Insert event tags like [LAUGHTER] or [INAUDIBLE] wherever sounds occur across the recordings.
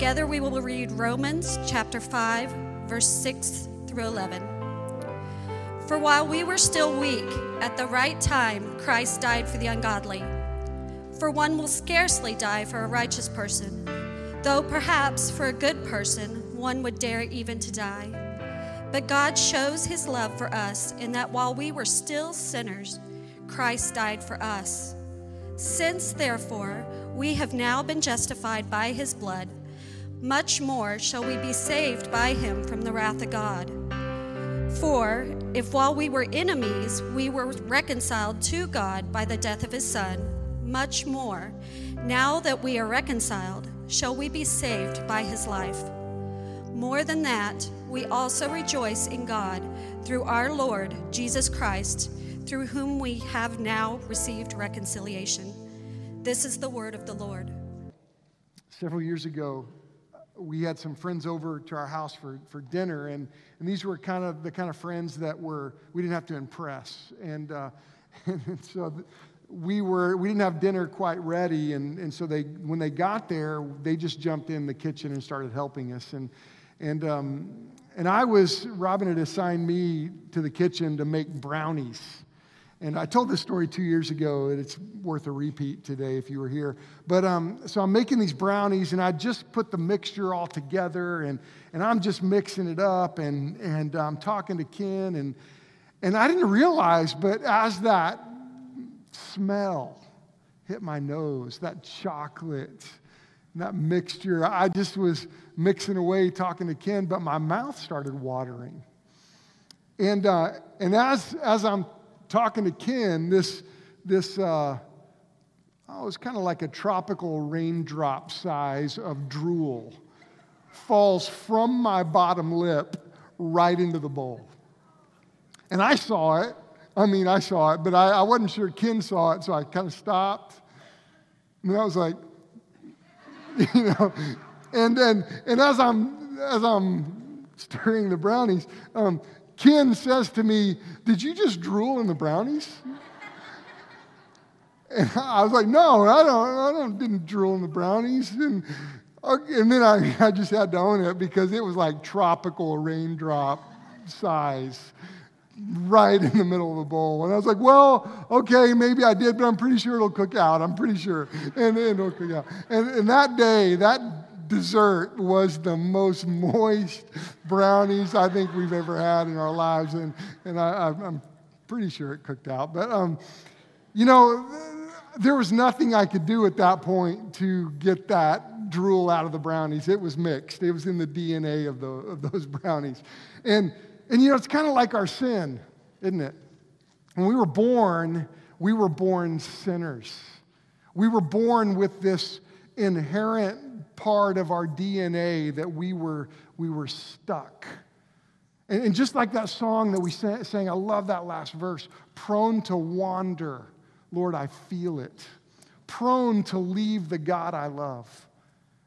Together we will read Romans chapter 5, verse 6 through 11. For while we were still weak, at the right time, Christ died for the ungodly. For one will scarcely die for a righteous person, though perhaps for a good person one would dare even to die. But God shows his love for us in that while we were still sinners, Christ died for us. Since, therefore, we have now been justified by his blood, much more shall we be saved by him from the wrath of God. For if while we were enemies, we were reconciled to God by the death of his Son, much more, now that we are reconciled, shall we be saved by his life. More than that, we also rejoice in God through our Lord Jesus Christ, through whom we have now received reconciliation. This is the word of the Lord. Several years ago, we had some friends over to our house for, for dinner, and, and these were kind of the kind of friends that were we didn't have to impress, and, uh, [LAUGHS] and so we were we didn't have dinner quite ready, and, and so they when they got there, they just jumped in the kitchen and started helping us, and and um, and I was Robin had assigned me to the kitchen to make brownies. And I told this story two years ago, and it's worth a repeat today if you were here. But um, so I'm making these brownies, and I just put the mixture all together, and, and I'm just mixing it up, and, and I'm talking to Ken, and, and I didn't realize, but as that smell hit my nose, that chocolate, that mixture, I just was mixing away talking to Ken, but my mouth started watering. And, uh, and as, as I'm talking to Ken, this, this uh, oh, it's kind of like a tropical raindrop size of drool falls from my bottom lip right into the bowl. And I saw it. I mean, I saw it, but I, I wasn't sure Ken saw it, so I kind of stopped. And I was like, [LAUGHS] you know, and then, and as I'm, as I'm stirring the brownies, um, Ken says to me, Did you just drool in the brownies? And I was like, No, I don't, I don't, didn't drool in the brownies. And, and then I, [LAUGHS] I just had to own it because it was like tropical raindrop size right in the middle of the bowl. And I was like, well, okay, maybe I did, but I'm pretty sure it'll cook out. I'm pretty sure. And, and it'll cook out. And, and that day, that dessert was the most moist brownies I think we've ever had in our lives. And, and I, am pretty sure it cooked out. But, um, you know, there was nothing I could do at that point to get that drool out of the brownies. It was mixed, it was in the DNA of, the, of those [LAUGHS] brownies. And, and, you know, it's kind of like our sin, isn't it? When we were born, we were born sinners. We were born with this inherent part of our DNA that we were, we were stuck. And, and just like that song that we sang, I love that last verse prone to wander. Lord, I feel it. Prone to leave the God I love.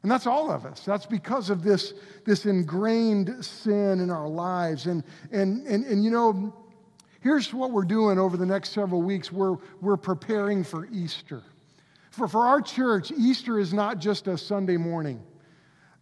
And that's all of us. That's because of this, this ingrained sin in our lives. And, and, and, and you know, here's what we're doing over the next several weeks we're, we're preparing for Easter. For, for our church, Easter is not just a Sunday morning,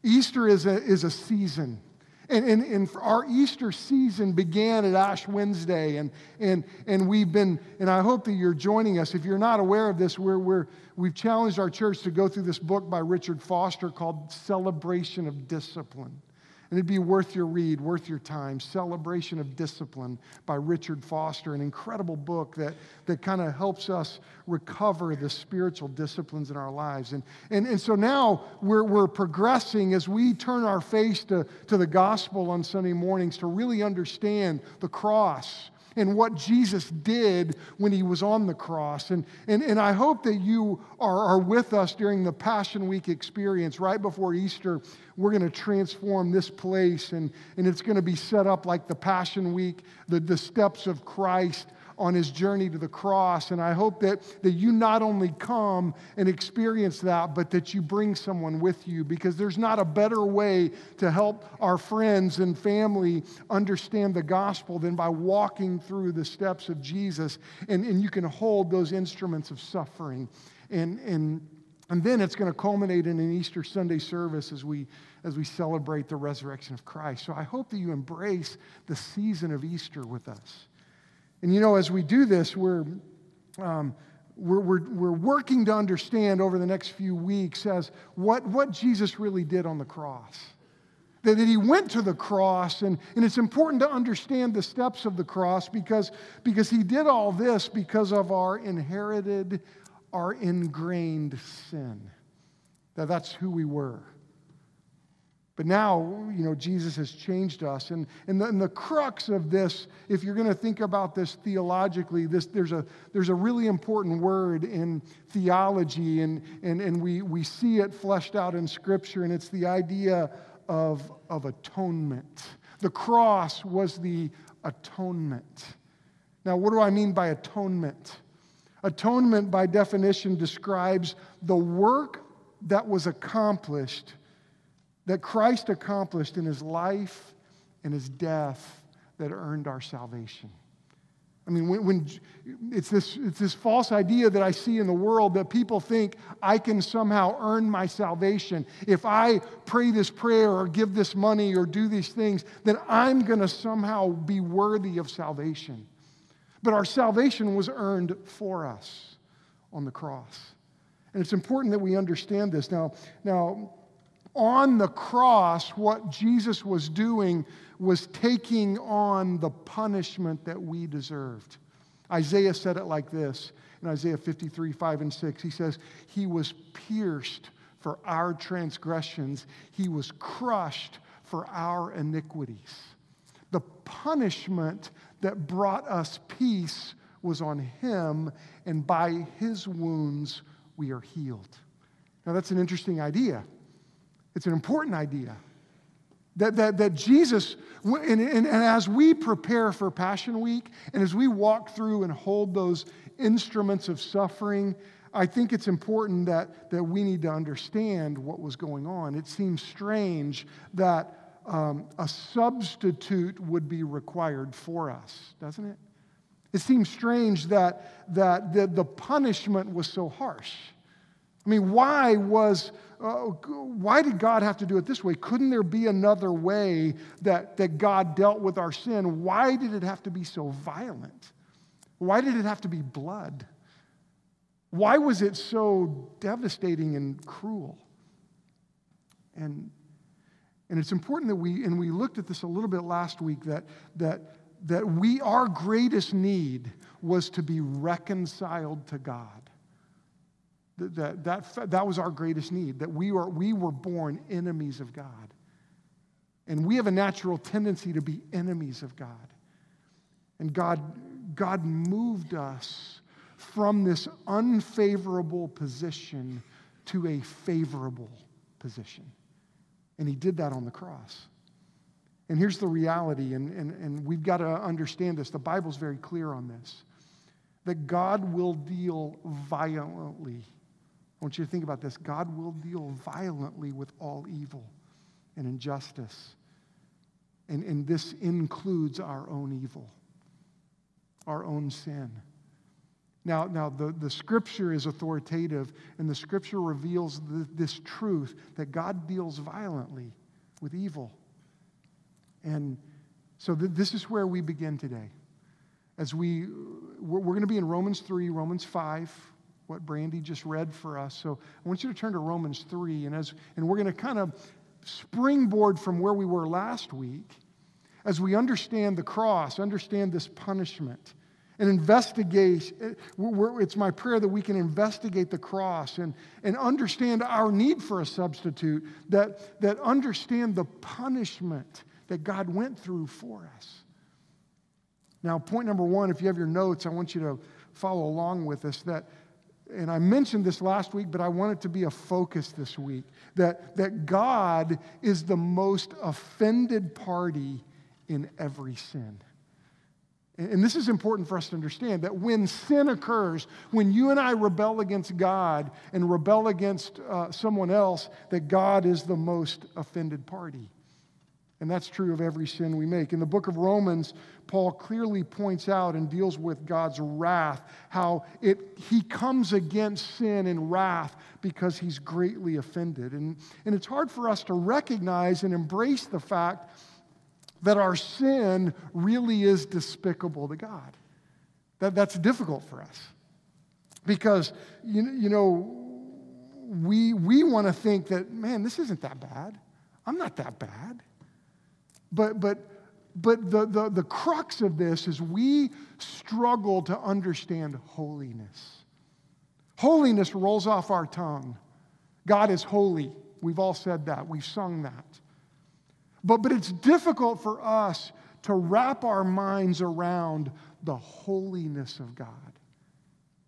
Easter is a, is a season. And, and, and our Easter season began at Ash Wednesday, and, and, and we've been, and I hope that you're joining us. If you're not aware of this, we're, we're, we've challenged our church to go through this book by Richard Foster called Celebration of Discipline. And it'd be worth your read, worth your time. Celebration of Discipline by Richard Foster, an incredible book that, that kind of helps us recover the spiritual disciplines in our lives. And, and, and so now we're, we're progressing as we turn our face to, to the gospel on Sunday mornings to really understand the cross and what Jesus did when he was on the cross. And, and, and I hope that you are, are with us during the Passion Week experience right before Easter. We're going to transform this place, and, and it's going to be set up like the Passion Week, the, the steps of Christ on his journey to the cross. And I hope that, that you not only come and experience that, but that you bring someone with you because there's not a better way to help our friends and family understand the gospel than by walking through the steps of Jesus. And, and you can hold those instruments of suffering and, and And then it's going to culminate in an Easter Sunday service as we, as we celebrate the resurrection of Christ. So I hope that you embrace the season of Easter with us. And you know, as we do this, we're, um, we're, we're, we're working to understand over the next few weeks as what, what Jesus really did on the cross. That, that he went to the cross, and, and it's important to understand the steps of the cross because, because he did all this because of our inherited, our ingrained sin. That that's who we were. But now, you know, Jesus has changed us. And, and, the, and the crux of this, if you're going to think about this theologically, this, there's, a, there's a really important word in theology, and, and, and we, we see it fleshed out in Scripture, and it's the idea of, of atonement. The cross was the atonement. Now, what do I mean by atonement? Atonement, by definition, describes the work that was accomplished that Christ accomplished in his life and his death that earned our salvation. I mean, when, when, it's, this, it's this false idea that I see in the world that people think I can somehow earn my salvation. If I pray this prayer or give this money or do these things, then I'm going to somehow be worthy of salvation. But our salvation was earned for us on the cross. And it's important that we understand this. Now, now on the cross, what Jesus was doing was taking on the punishment that we deserved. Isaiah said it like this in Isaiah 53, 5 and 6. He says, He was pierced for our transgressions, He was crushed for our iniquities. The punishment that brought us peace was on Him, and by His wounds we are healed. Now, that's an interesting idea. It's an important idea. That, that, that Jesus, and, and, and as we prepare for Passion Week, and as we walk through and hold those instruments of suffering, I think it's important that, that we need to understand what was going on. It seems strange that um, a substitute would be required for us, doesn't it? It seems strange that, that the, the punishment was so harsh. I mean, why was uh, why did God have to do it this way? Couldn't there be another way that, that God dealt with our sin? Why did it have to be so violent? Why did it have to be blood? Why was it so devastating and cruel? And, and it's important that we, and we looked at this a little bit last week, that, that, that we, our greatest need was to be reconciled to God. That, that, that was our greatest need, that we were, we were born enemies of God. And we have a natural tendency to be enemies of God. And God, God moved us from this unfavorable position to a favorable position. And He did that on the cross. And here's the reality, and, and, and we've got to understand this. The Bible's very clear on this that God will deal violently I want you to think about this. God will deal violently with all evil and injustice. And, and this includes our own evil, our own sin. Now, now the, the scripture is authoritative, and the scripture reveals the, this truth that God deals violently with evil. And so th- this is where we begin today. As we, we're, we're going to be in Romans 3, Romans 5, what Brandy just read for us. So I want you to turn to Romans 3, and, as, and we're going to kind of springboard from where we were last week as we understand the cross, understand this punishment, and investigate. Eh, it's my prayer that we can investigate the cross and, and understand our need for a substitute, that, that understand the punishment that God went through for us. Now, point number one, if you have your notes, I want you to follow along with us that and I mentioned this last week, but I want it to be a focus this week that, that God is the most offended party in every sin. And this is important for us to understand that when sin occurs, when you and I rebel against God and rebel against uh, someone else, that God is the most offended party. And that's true of every sin we make. In the book of Romans, Paul clearly points out and deals with God's wrath, how it, he comes against sin and wrath because he's greatly offended. And, and it's hard for us to recognize and embrace the fact that our sin really is despicable to God. That, that's difficult for us. Because, you, you know, we, we want to think that, man, this isn't that bad. I'm not that bad. But, but, but the, the, the crux of this is we struggle to understand holiness. Holiness rolls off our tongue. God is holy. We've all said that. We've sung that. But, but it's difficult for us to wrap our minds around the holiness of God.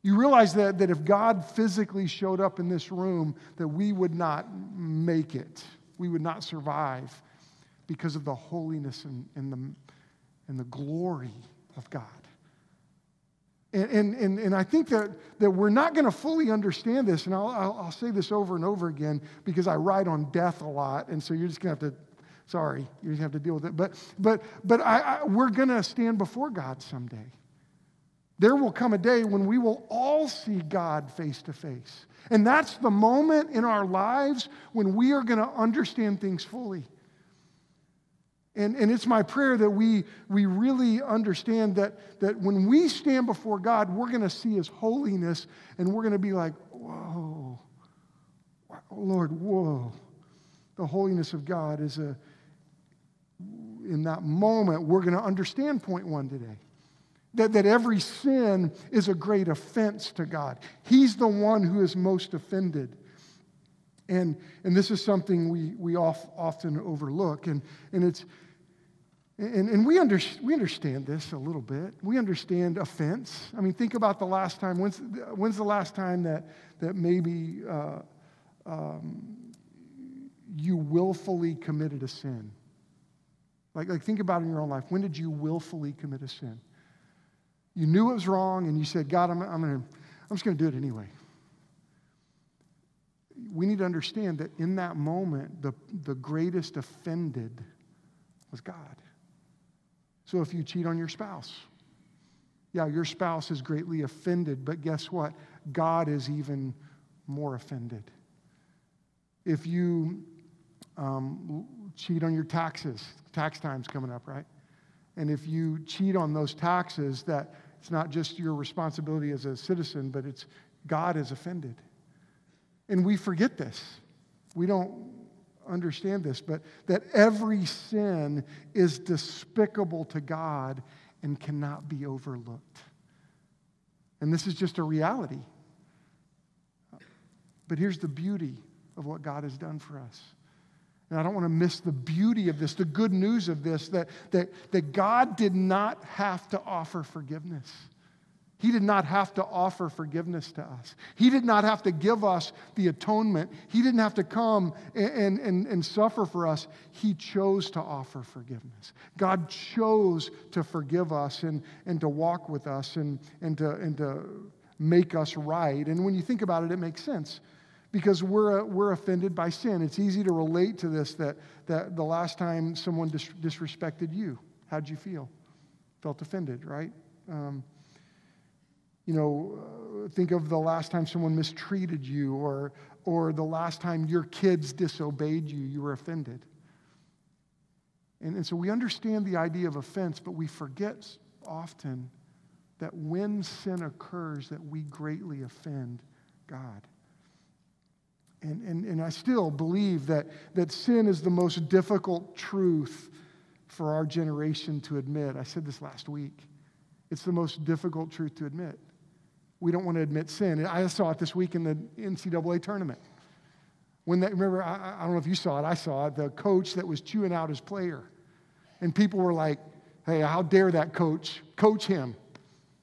You realize that, that if God physically showed up in this room, that we would not make it. We would not survive because of the holiness and, and, the, and the glory of God. And, and, and, I think that, that we're not going to fully understand this, and I'll, I'll, I'll say this over and over again because I write on death a lot, and so you're just going to have to Sorry, you're just have to deal with it. But, but, but I, I, we're going to stand before God someday. There will come a day when we will all see God face to face. And that's the moment in our lives when we are going to understand things fully. And, and it's my prayer that we, we really understand that, that when we stand before God, we're going to see His holiness and we're going to be like, whoa, Lord, whoa. The holiness of God is a, in that moment, we're going to understand point one today. That, that every sin is a great offense to God. He's the one who is most offended. And, and this is something we, we off, often overlook. And, and, it's, and, and we, under, we understand this a little bit. We understand offense. I mean, think about the last time. When's, when's the last time that, that maybe uh, um, you willfully committed a sin? Like, like think about in your own life. When did you willfully commit a sin? You knew it was wrong and you said, God, I'm, I'm, gonna, I'm just going to do it anyway. We need to understand that in that moment, the, the greatest offended was God. So if you cheat on your spouse, yeah, your spouse is greatly offended, but guess what? God is even more offended. If you um, cheat on your taxes. Tax time's coming up, right? And if you cheat on those taxes, that it's not just your responsibility as a citizen, but it's God is offended. And we forget this. We don't understand this, but that every sin is despicable to God and cannot be overlooked. And this is just a reality. But here's the beauty of what God has done for us and I don't want to miss the beauty of this, the good news of this, that, that, that God did not have to offer forgiveness. He did not have to offer forgiveness to us. He did not have to give us the atonement. He didn't have to come and, and, and suffer for us. He chose to offer forgiveness. God chose to forgive us and, and to walk with us and, and, to, and to make us right. And when you think about it, it makes sense because we're, uh, we're offended by sin. It's easy to relate to this that, that the last time someone dis- disrespected you, how'd you feel? Felt offended, right? Um, you know, think of the last time someone mistreated you or, or the last time your kids disobeyed you, you were offended. And, and so we understand the idea of offense, but we forget often that when sin occurs, that we greatly offend God. And, and, and I still believe that, that sin is the most difficult truth for our generation to admit. I said this last week. It's the most difficult truth to admit. We don't want to admit sin. I saw it this week in the NCAA tournament. When they, remember, I, I don't know if you saw it, I saw it, the coach that was chewing out his player. And people were like, hey, how dare that coach coach him?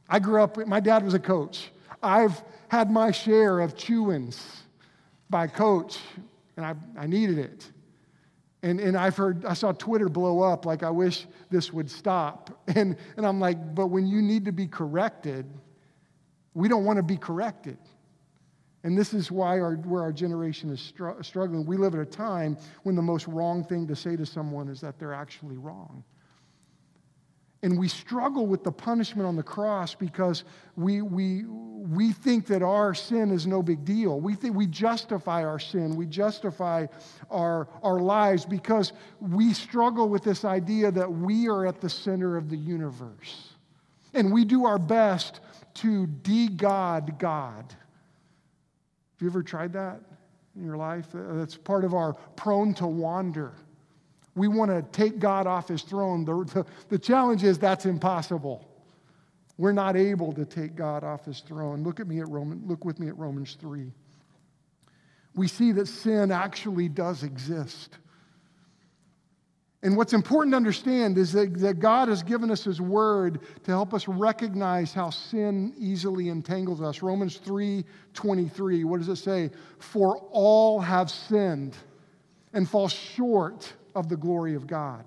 I grew up, my dad was a coach. I've had my share of chewings by coach, and I, I needed it. And, and I've heard, I saw Twitter blow up like, I wish this would stop. [LAUGHS] And, and I'm like, but when you need to be corrected, we don't want to be corrected. And this is why our, where our generation is str- struggling. We live at a time when the most wrong thing to say to someone is that they're actually wrong. And we struggle with the punishment on the cross because we, we, we think that our sin is no big deal. We think we justify our sin, we justify our, our lives because we struggle with this idea that we are at the center of the universe. And we do our best to de God God. Have you ever tried that in your life? Uh, that's part of our prone to wander. We want to take God off his throne. The, the, the, challenge is that's impossible. We're not able to take God off his throne. Look at me at Roman, look with me at Romans 3. We see that sin actually does exist. And what's important to understand is that, that God has given us His Word to help us recognize how sin easily entangles us. Romans 3 23, what does it say? For all have sinned and fall short of the glory of God.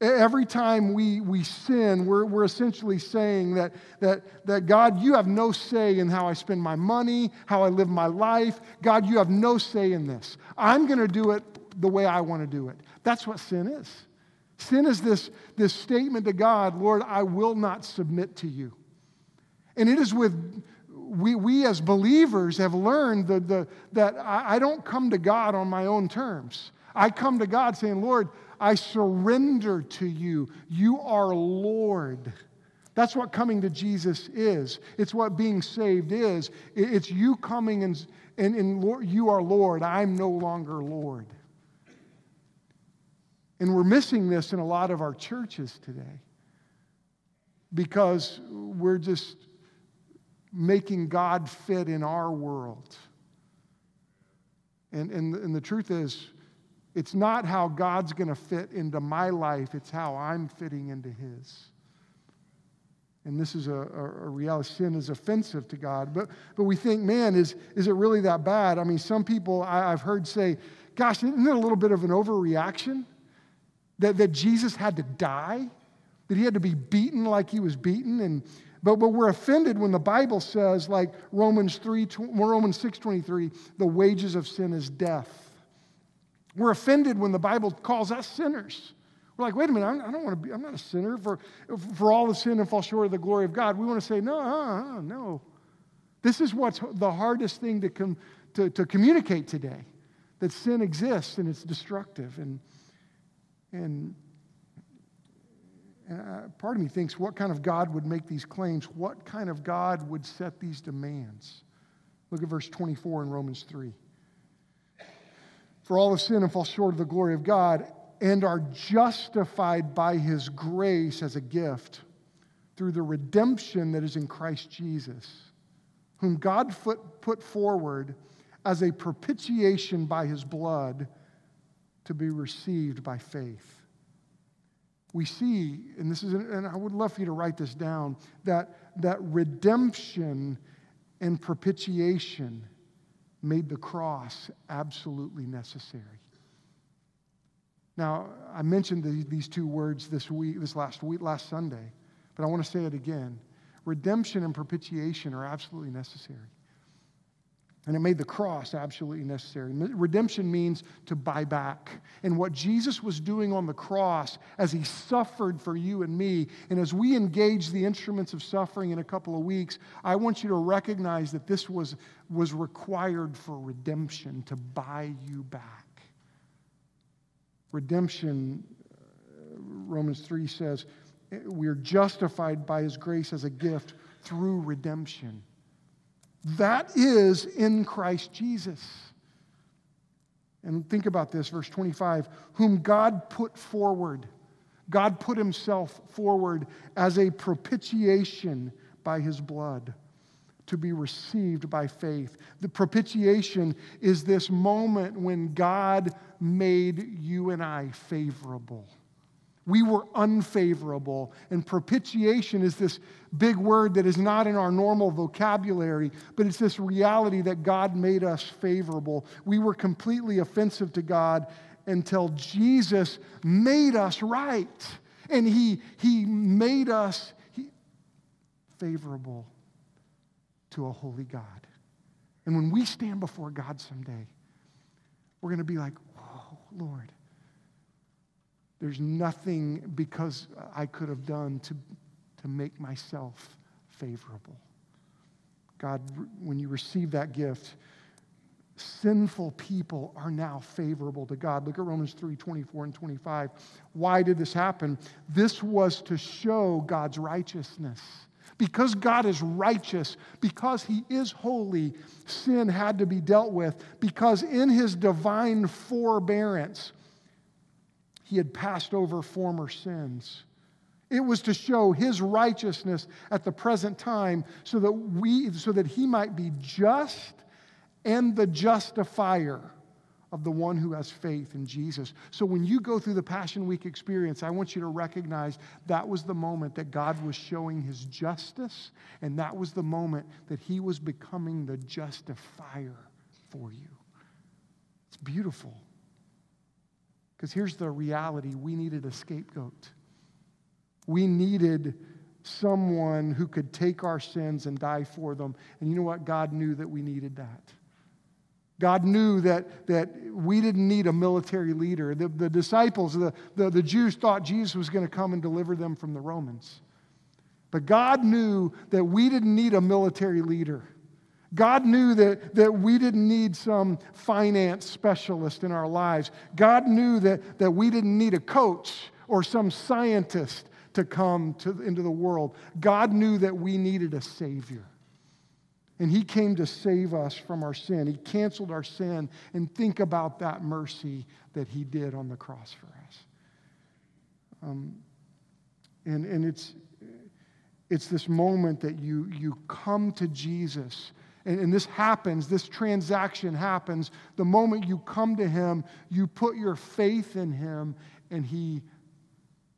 Every time we, we sin, we're, we're essentially saying that, that, that God, you have no say in how I spend my money, how I live my life. God, you have no say in this. I'm going to do it the way I want to do it. That's what sin is. Sin is this, this statement to God, Lord, I will not submit to you. And it is with, we, we as believers have learned the, the, that I, I don't come to God on my own terms. I come to God saying, Lord, I surrender to you. You are Lord. That's what coming to Jesus is. It's what being saved is. It's you coming and, and, and Lord, you are Lord. I'm no longer Lord. And we're missing this in a lot of our churches today because we're just making God fit in our world. And, and, and the truth is, it's not how God's going to fit into my life, it's how I'm fitting into His. And this is a, a, a, reality. Sin is offensive to God. But, but we think, man, is, is it really that bad? I mean, some people I, I've heard say, gosh, isn't it a little bit of an overreaction? That, that Jesus had to die? That he had to be beaten like he was beaten? And, but, but we're offended when the Bible says, like Romans, 3, Romans 6.23, the wages of sin is death. We're offended when the Bible calls us sinners. We're like, wait a minute, I don't want to be, I'm not a sinner for, for all the sin and fall short of the glory of God. We want to say, no, uh, uh, no. This is what's the hardest thing to, com, to, to communicate today that sin exists and it's destructive. And, and, and uh, part of me thinks, what kind of God would make these claims? What kind of God would set these demands? Look at verse 24 in Romans 3. For all have sinned and fall short of the glory of God and are justified by his grace as a gift through the redemption that is in Christ Jesus, whom God put forward as a propitiation by his blood to be received by faith. We see, and this is, and I would love for you to write this down, that, that redemption and propitiation made the cross absolutely necessary. Now, I mentioned the, these two words this week, this last week, last Sunday, but I want to say it again. Redemption and propitiation are absolutely necessary. And it made the cross absolutely necessary. Redemption means to buy back. And what Jesus was doing on the cross as he suffered for you and me, and as we engage the instruments of suffering in a couple of weeks, I want you to recognize that this was, was required for redemption, to buy you back. Redemption, uh, Romans 3 says, we are justified by his grace as a gift through redemption. That is in Christ Jesus. And think about this, verse 25, whom God put forward. God put himself forward as a propitiation by his blood to be received by faith. The propitiation is this moment when God made you and I favorable. We were unfavorable. And propitiation is this big word that is not in our normal vocabulary, but it's this reality that God made us favorable. We were completely offensive to God until Jesus made us right. And He, he made us he, favorable to a holy God. And when we stand before God someday, we're going to be like, oh, Lord, there's nothing because I could have done to, to make myself favorable. God, when you receive that gift, sinful people are now favorable to God. Look at Romans 3 24 and 25. Why did this happen? This was to show God's righteousness. Because God is righteous, because He is holy, sin had to be dealt with. Because in His divine forbearance, He had passed over former sins. It was to show his righteousness at the present time so that we so that he might be just and the justifier of the one who has faith in Jesus. So when you go through the Passion Week experience, I want you to recognize that was the moment that God was showing his justice, and that was the moment that he was becoming the justifier for you. It's beautiful. Because here's the reality we needed a scapegoat. We needed someone who could take our sins and die for them. And you know what? God knew that we needed that. God knew that, that we didn't need a military leader. The, the disciples, the, the, the Jews thought Jesus was going to come and deliver them from the Romans. But God knew that we didn't need a military leader. God knew that, that we didn't need some finance specialist in our lives. God knew that, that we didn't need a coach or some scientist to come to, into the world. God knew that we needed a Savior. And he came to save us from our sin. He canceled our sin. And think about that mercy that he did on the cross for us. Um, and and it's, it's this moment that you, you come to Jesus. And, and this happens, this transaction happens. The moment you come to him, you put your faith in him, and he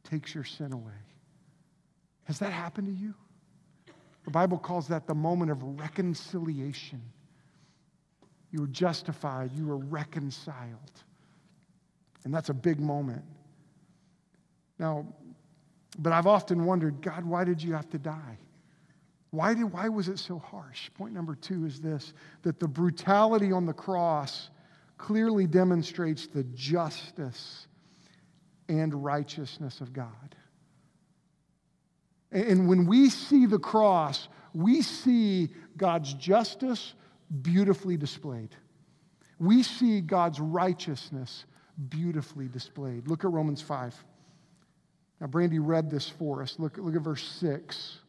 takes your sin away. Has that happened to you? The Bible calls that the moment of reconciliation. You were justified, you were reconciled. And that's a big moment. Now, but I've often wondered, God, why did you have to die? Why, did, why was it so harsh? Point number two is this that the brutality on the cross clearly demonstrates the justice and righteousness of God. And when we see the cross, we see God's justice beautifully displayed. We see God's righteousness beautifully displayed. Look at Romans 5. Now, Brandy read this for us. Look, look at verse 6.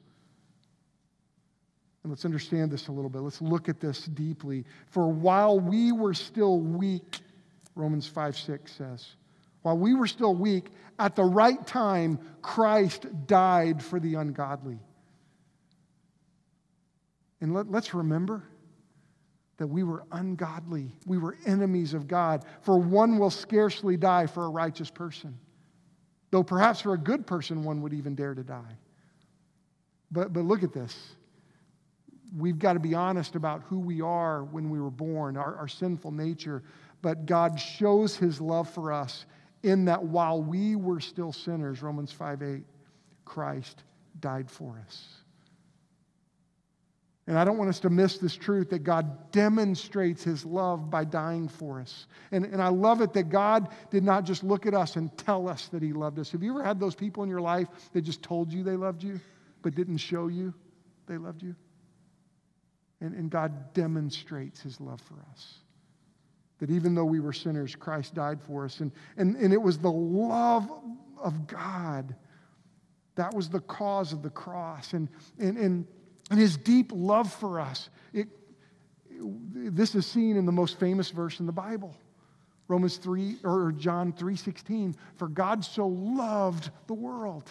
And let's understand this a little bit. Let's look at this deeply. For while we were still weak, Romans 5 6 says, while we were still weak, at the right time, Christ died for the ungodly. And let, us remember that we were ungodly. We were enemies of God. For one will scarcely die for a righteous person, though perhaps for a good person, one would even dare to die. But, but look at this. We've got to be honest about who we are when we were born, our, our sinful nature. But God shows his love for us in that while we were still sinners, Romans 5 8, Christ died for us. And I don't want us to miss this truth that God demonstrates his love by dying for us. And, and I love it that God did not just look at us and tell us that he loved us. Have you ever had those people in your life that just told you they loved you, but didn't show you they loved you? And, and God demonstrates his love for us. That even though we were sinners, Christ died for us. And, and, and it was the love of God that was the cause of the cross. And, and, and, and his deep love for us. It, this is seen in the most famous verse in the Bible. Romans 3 or John 3:16 for God so loved the world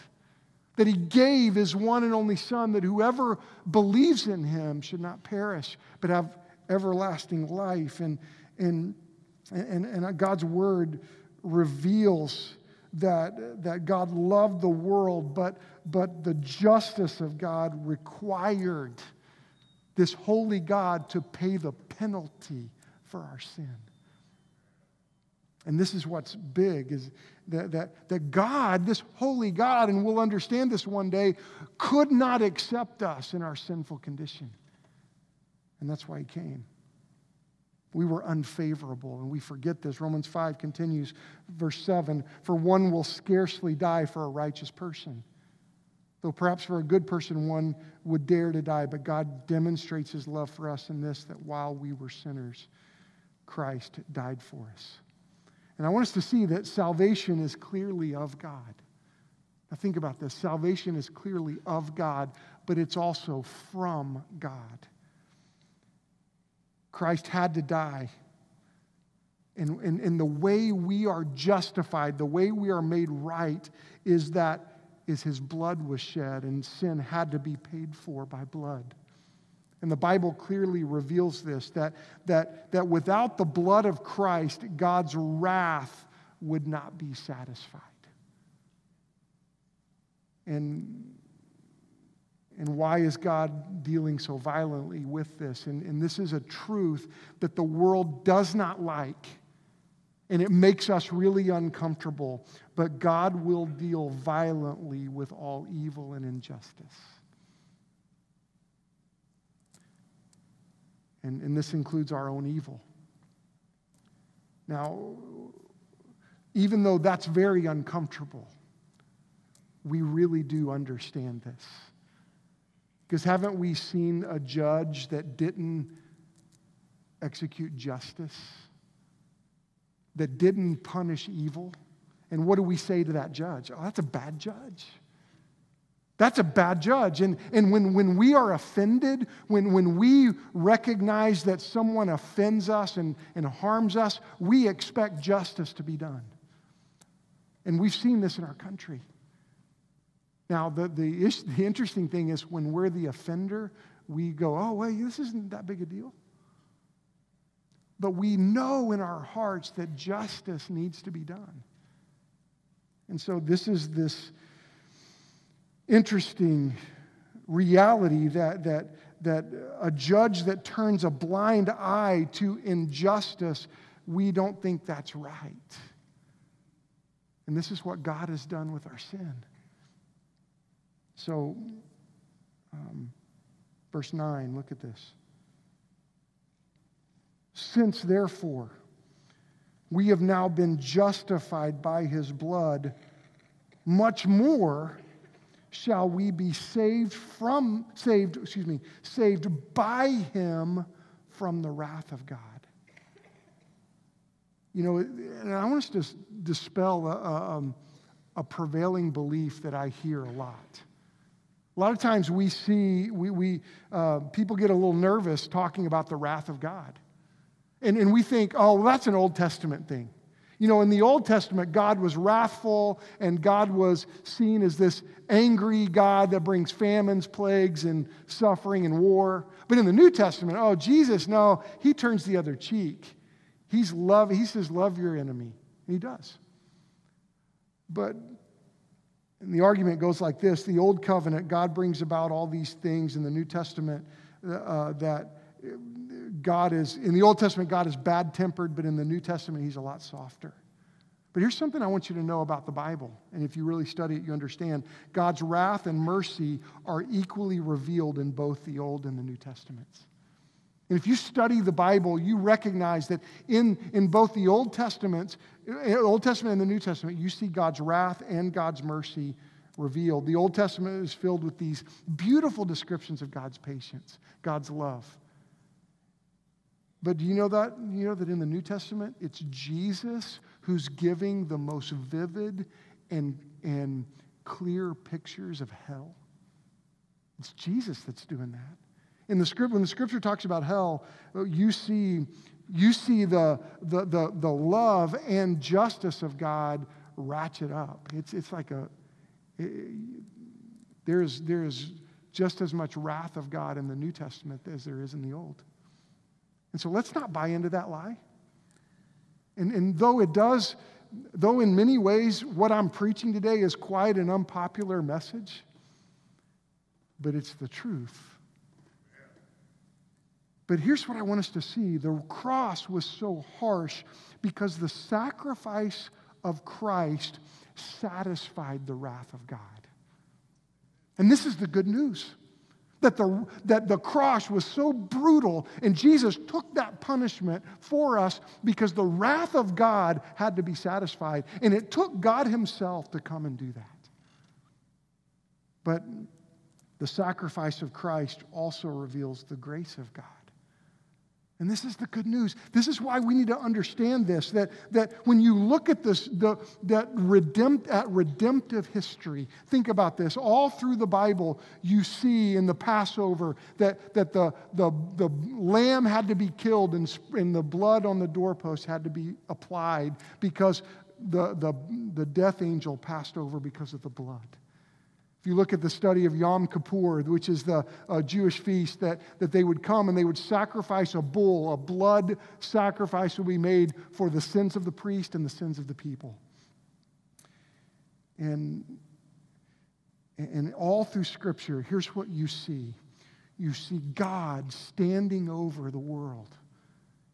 that he gave his one and only son that whoever believes in him should not perish but have everlasting life and and, and, and God's word reveals that, that God loved the world, but, but the justice of God required this holy God to pay the penalty for our sin. And this is what's big is that, that, that God, this holy God, and we'll understand this one day, could not accept us in our sinful condition. And that's why he came. We were unfavorable, and we forget this. Romans 5 continues, verse 7 For one will scarcely die for a righteous person. Though perhaps for a good person one would dare to die, but God demonstrates his love for us in this that while we were sinners, Christ died for us. And I want us to see that salvation is clearly of God. Now, think about this salvation is clearly of God, but it's also from God. Christ had to die. And, and, and the way we are justified, the way we are made right, is that is his blood was shed, and sin had to be paid for by blood. And the Bible clearly reveals this that, that, that without the blood of Christ, God's wrath would not be satisfied. And, and why is God dealing so violently with this? And, and this is a truth that the world does not like and it makes us really uncomfortable. But God will deal violently with all evil and injustice. And, and this includes our own evil. Now, even though that's very uncomfortable, we really do understand this. Because haven't we seen a judge that didn't execute justice? that didn't punish evil. And what do we say to that judge? Oh, that's a bad judge. That's a bad judge. And, and when, when we are offended, when, when we recognize that someone offends us and, and harms us, we expect justice to be done. And we've seen this in our country. Now, the, the, the interesting thing is when we're the offender, we go, oh, well, this isn't that big a deal. But we know in our hearts that justice needs to be done. And so this is this interesting reality that, that, that a judge that turns a blind eye to injustice, we don't think that's right. And this is what God has done with our sin. So, um, verse 9, look at this. Since, therefore, we have now been justified by his blood, much more shall we be saved from, saved, excuse me, saved by him from the wrath of God. You know, and I want us to dispel a, um, a prevailing belief that I hear a lot. A lot of times we see, we, we, uh, people get a little nervous talking about the wrath of God. And, and we think, oh, well, that's an Old Testament thing. You know, in the Old Testament, God was wrathful and God was seen as this angry God that brings famines, plagues, and suffering and war. But in the New Testament, oh, Jesus, no, he turns the other cheek. He's love, he says, love your enemy. And he does. But and the argument goes like this the Old Covenant, God brings about all these things in the New Testament uh, that God is, in the Old Testament, God is bad tempered, but in the New Testament, he's a lot softer. But here's something I want you to know about the Bible. And if you really study it, you understand God's wrath and mercy are equally revealed in both the Old and the New Testaments. And if you study the Bible, you recognize that in, in both the Old Testaments, eh, Old Testament and the New Testament, you see God's wrath and God's mercy revealed. The Old Testament is filled with these beautiful descriptions of God's patience, God's love, but do you know that? You know that in the New Testament, it's Jesus who's giving the most vivid and, and clear pictures of hell. It's Jesus that's doing that. In the script, when the scripture talks about hell, you see, you see the, the, the, the love and justice of God ratchet up. It's, it's like a, it, there's, there's just as much wrath of God in the New Testament as there is in the Old. And so let's not buy into that lie. And, and though it does, though in many ways what I'm preaching today is quite an unpopular message, but it's the truth. But here's what I want us to see the cross was so harsh because the sacrifice of Christ satisfied the wrath of God. And this is the good news. That the, that the cross was so brutal, and Jesus took that punishment for us because the wrath of God had to be satisfied. And it took God Himself to come and do that. But the sacrifice of Christ also reveals the grace of God. And this is the good news. This is why we need to understand this that, that when you look at this, the, that redempt, at redemptive history, think about this. All through the Bible, you see in the Passover that, that the, the, the lamb had to be killed and, and the blood on the doorpost had to be applied because the, the, the death angel passed over because of the blood. If you look at the study of Yom Kippur, which is the uh, Jewish feast, that, that they would come and they would sacrifice a bull, a blood sacrifice would be made for the sins of the priest and the sins of the people. And, and all through Scripture, here's what you see you see God standing over the world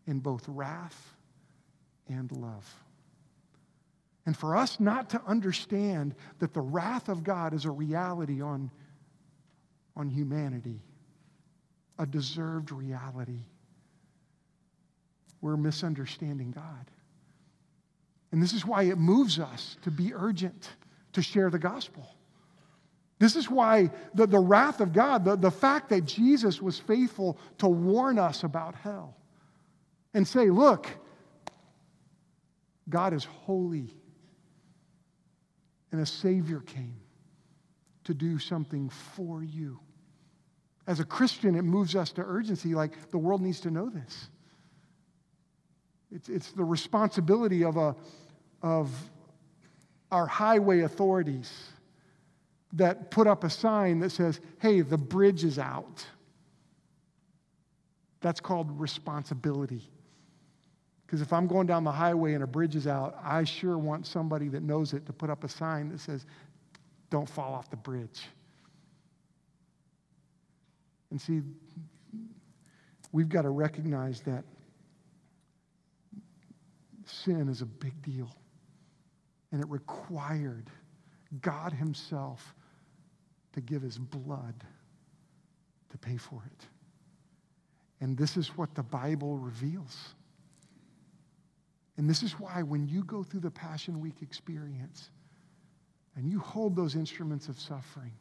in both wrath and love. And for us not to understand that the wrath of God is a reality on, on humanity, a deserved reality, we're misunderstanding God. And this is why it moves us to be urgent to share the gospel. This is why the, the wrath of God, the, the fact that Jesus was faithful to warn us about hell and say, look, God is holy and a Savior came to do something for you. As a Christian, it moves us to urgency, like the world needs to know this. It's, it's the responsibility of, a, of our highway authorities that put up a sign that says, hey, the bridge is out. That's called responsibility. Because if I'm going down the highway and a bridge is out, I sure want somebody that knows it to put up a sign that says, don't fall off the bridge. And see, we've got to recognize that sin is a big deal. And it required God Himself to give His blood to pay for it. And this is what the Bible reveals. And this is why when you go through the Passion Week experience and you hold those instruments of suffering,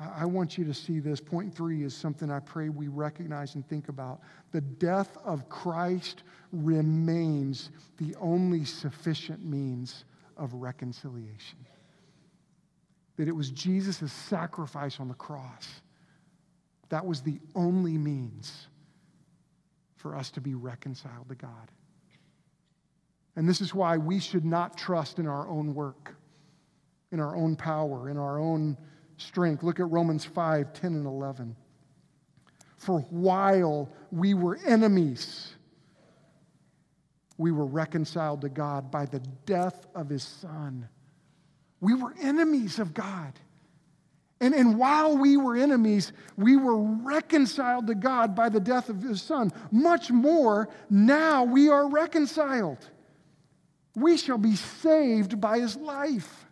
I want you to see this. Point three is something I pray we recognize and think about. The death of Christ remains the only sufficient means of reconciliation. That it was Jesus' sacrifice on the cross. That was the only means for us to be reconciled to God. And this is why we should not trust in our own work, in our own power, in our own strength. Look at Romans 5 10 and 11. For while we were enemies, we were reconciled to God by the death of his Son. We were enemies of God. And, and while we were enemies, we were reconciled to God by the death of his Son. Much more, now we are reconciled we shall be saved by his life.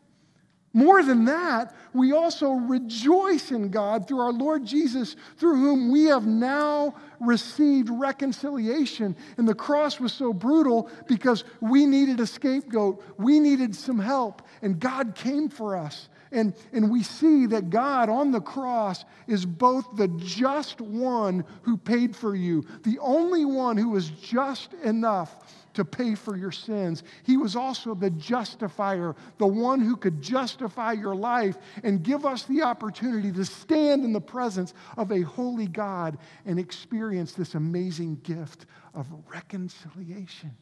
More than that, we also rejoice in God through our Lord Jesus, through whom we have now received reconciliation. And the cross was so brutal because we needed a scapegoat, we needed some help, and God came for us. And, and we see that God on the cross is both the just one who paid for you, the only one who was just enough to pay for your sins. He was also the justifier, the one who could justify your life and give us the opportunity to stand in the presence of a holy God and experience this amazing gift of reconciliation.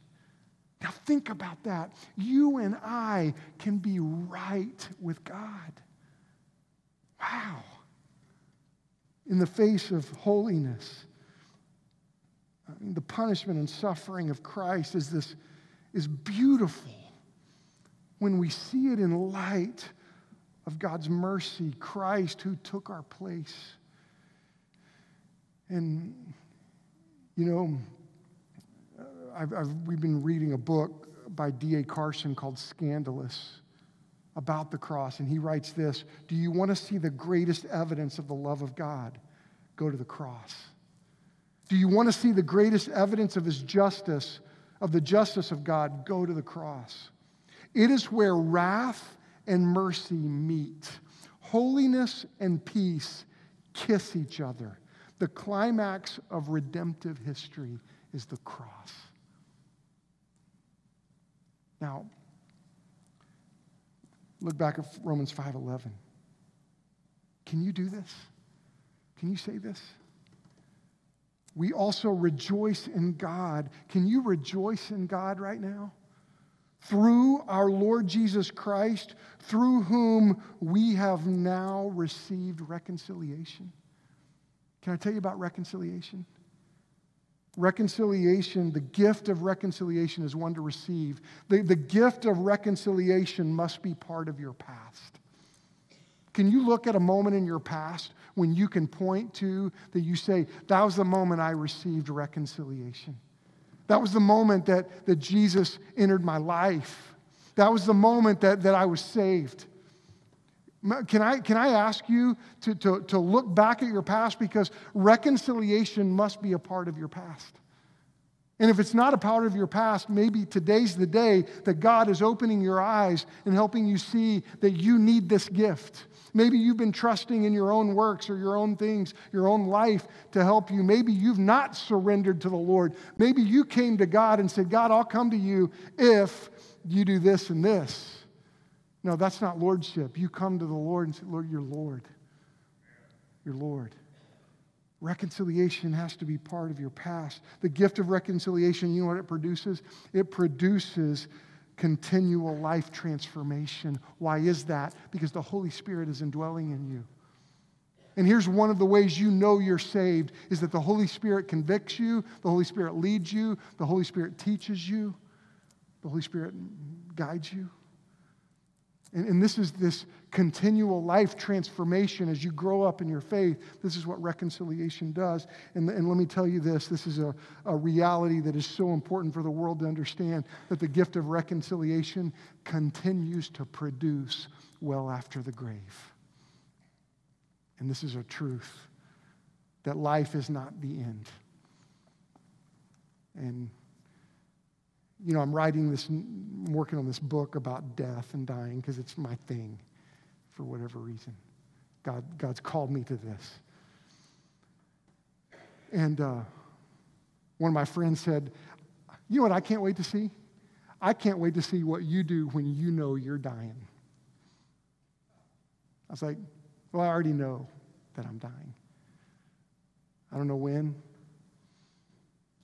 Now, think about that. You and I can be right with God. Wow. In the face of holiness. I mean, the punishment and suffering of Christ is this is beautiful when we see it in light of God's mercy, Christ who took our place. And, you know, uh, I've, I've, we've been reading a book by D.A. Carson called Scandalous. about the cross. And he writes this Do you want to see the greatest evidence of the love of God? Go to the cross. Do you want to see the greatest evidence of his justice, of the justice of God? Go to the cross. It is where wrath and mercy meet, holiness and peace kiss each other. The climax of redemptive history is the cross. Now, look back at Romans 5:11. Can you do this? Can you say this? We also rejoice in God. Can you rejoice in God right now? Through our Lord Jesus Christ, through whom we have now received reconciliation. Can I tell you about reconciliation? Reconciliation, the gift of reconciliation is one to receive. The, the gift of reconciliation must be part of your past. Can you look at a moment in your past when you can point to that you say, that was the moment I received reconciliation? That was the moment that, that Jesus entered my life. That was the moment that, that I was saved. Can I, can I ask you to, to, to look back at your past because reconciliation must be a part of your past. And if it's not a part of your past, maybe today's the day that God is opening your eyes and helping you see that you need this gift. Maybe you've been trusting in your own works or your own things, your own life to help you. Maybe you've not surrendered to the Lord. Maybe you came to God and said, God, I'll come to you if you do this and this. No, that's not lordship. You come to the Lord and say, Lord, you're Lord. You're Lord. Reconciliation has to be part of your past. The gift of reconciliation, you know what it produces? It produces continual life transformation. Why is that? Because the Holy Spirit is indwelling in you. And here's one of the ways you know you're saved is that the Holy Spirit convicts you, the Holy Spirit leads you, the Holy Spirit teaches you, the Holy Spirit guides you. And, and this is this continual life transformation as you grow up in your faith. This is what reconciliation does. And, and let me tell you this this is a, a reality that is so important for the world to understand that the gift of reconciliation continues to produce well after the grave. And this is a truth that life is not the end. And you know, I'm writing this, I'm working on this book about death and dying because it's my thing for whatever reason. God, God's called me to this. And uh, one of my friends said, You know what I can't wait to see? I can't wait to see what you do when you know you're dying. I was like, Well, I already know that I'm dying. I don't know when.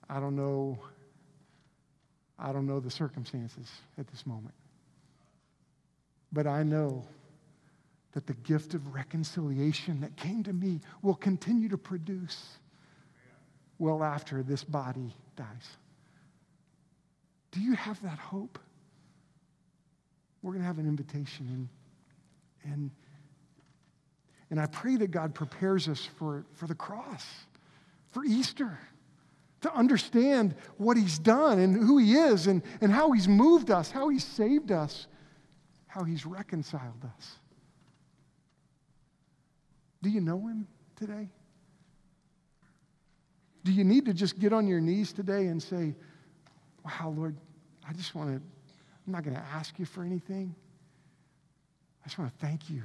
I don't know I don't know the circumstances at this moment. But I know that the gift of reconciliation that came to me will continue to produce well after this body dies. Do you have that hope? We're going to have an invitation, and, and, and I pray that God prepares us for, for the cross, for Easter to understand what he's done and who he is and, and how he's moved us, how he's saved us, how he's reconciled us. Do you know him today? Do you need to just get on your knees today and say, Wow, Lord, I just want to, I'm not going to ask you for anything. I just want to thank you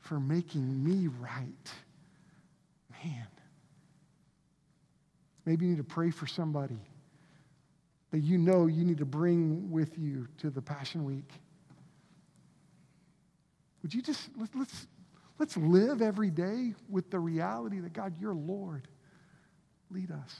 for making me right. Man. Maybe you need to pray for somebody that you know you need to bring with you to the Passion Week. Would you just, let's, let's, let's live every day with the reality that God, you're Lord. Lead us.